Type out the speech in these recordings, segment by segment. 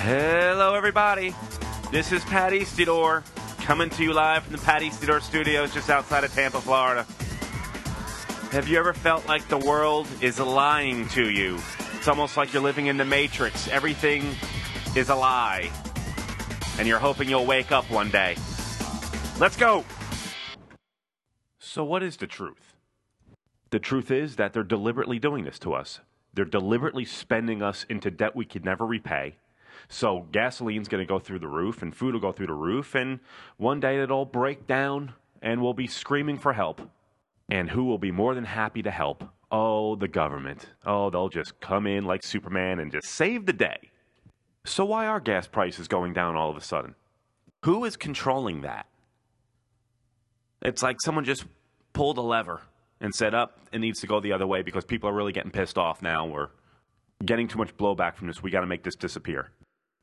Hello, everybody. This is Padistedor coming to you live from the Padistedor Studios just outside of Tampa, Florida. Have you ever felt like the world is lying to you? It's almost like you're living in the Matrix. Everything is a lie. And you're hoping you'll wake up one day. Let's go! So, what is the truth? The truth is that they're deliberately doing this to us. They're deliberately spending us into debt we could never repay. So gasoline's going to go through the roof and food will go through the roof. And one day it'll break down and we'll be screaming for help. And who will be more than happy to help? Oh, the government. Oh, they'll just come in like Superman and just save the day. So why are gas prices going down all of a sudden? Who is controlling that? It's like someone just pulled a lever and said, up, it needs to go the other way because people are really getting pissed off now. We're getting too much blowback from this. We got to make this disappear.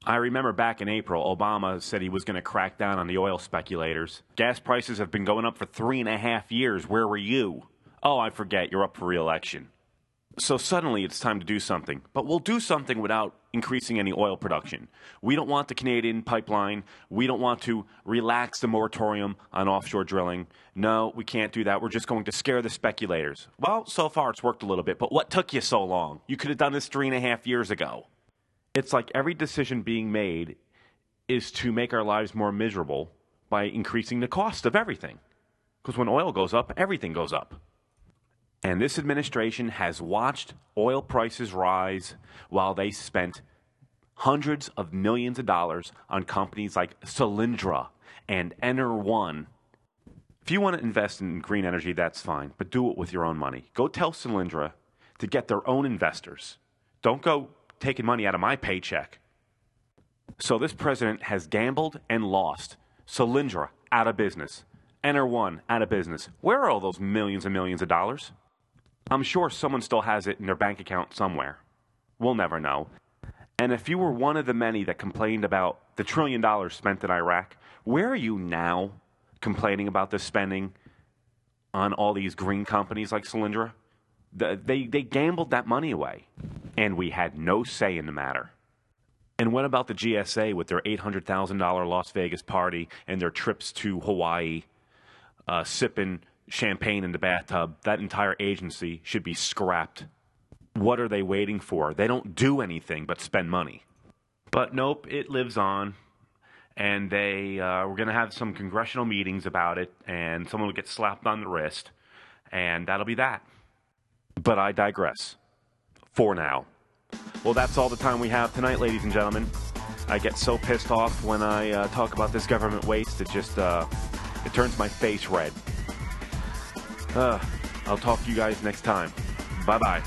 I remember back in April, Obama said he was going to crack down on the oil speculators. Gas prices have been going up for three and a half years. Where were you? Oh, I forget, you're up for reelection. So suddenly it's time to do something. But we'll do something without increasing any oil production. We don't want the Canadian pipeline. We don't want to relax the moratorium on offshore drilling. No, we can't do that. We're just going to scare the speculators. Well, so far it's worked a little bit, but what took you so long? You could have done this three and a half years ago. It's like every decision being made is to make our lives more miserable by increasing the cost of everything. Because when oil goes up, everything goes up. And this administration has watched oil prices rise while they spent hundreds of millions of dollars on companies like Solyndra and Ener1. If you want to invest in green energy, that's fine, but do it with your own money. Go tell Solyndra to get their own investors. Don't go taking money out of my paycheck. So this president has gambled and lost. Solyndra out of business. Ener1 out of business. Where are all those millions and millions of dollars? I'm sure someone still has it in their bank account somewhere. We'll never know. And if you were one of the many that complained about the trillion dollars spent in Iraq, where are you now complaining about the spending on all these green companies like Solyndra? They, they gambled that money away, and we had no say in the matter. And what about the GSA with their $800,000 Las Vegas party and their trips to Hawaii, uh, sipping champagne in the bathtub, that entire agency should be scrapped. What are they waiting for? They don't do anything but spend money. But nope, it lives on. And they uh, we're going to have some congressional meetings about it, and someone will get slapped on the wrist, and that'll be that. But I digress. For now. Well, that's all the time we have tonight, ladies and gentlemen. I get so pissed off when I uh, talk about this government waste. It just uh, it turns my face red. Uh, I'll talk to you guys next time. Bye bye.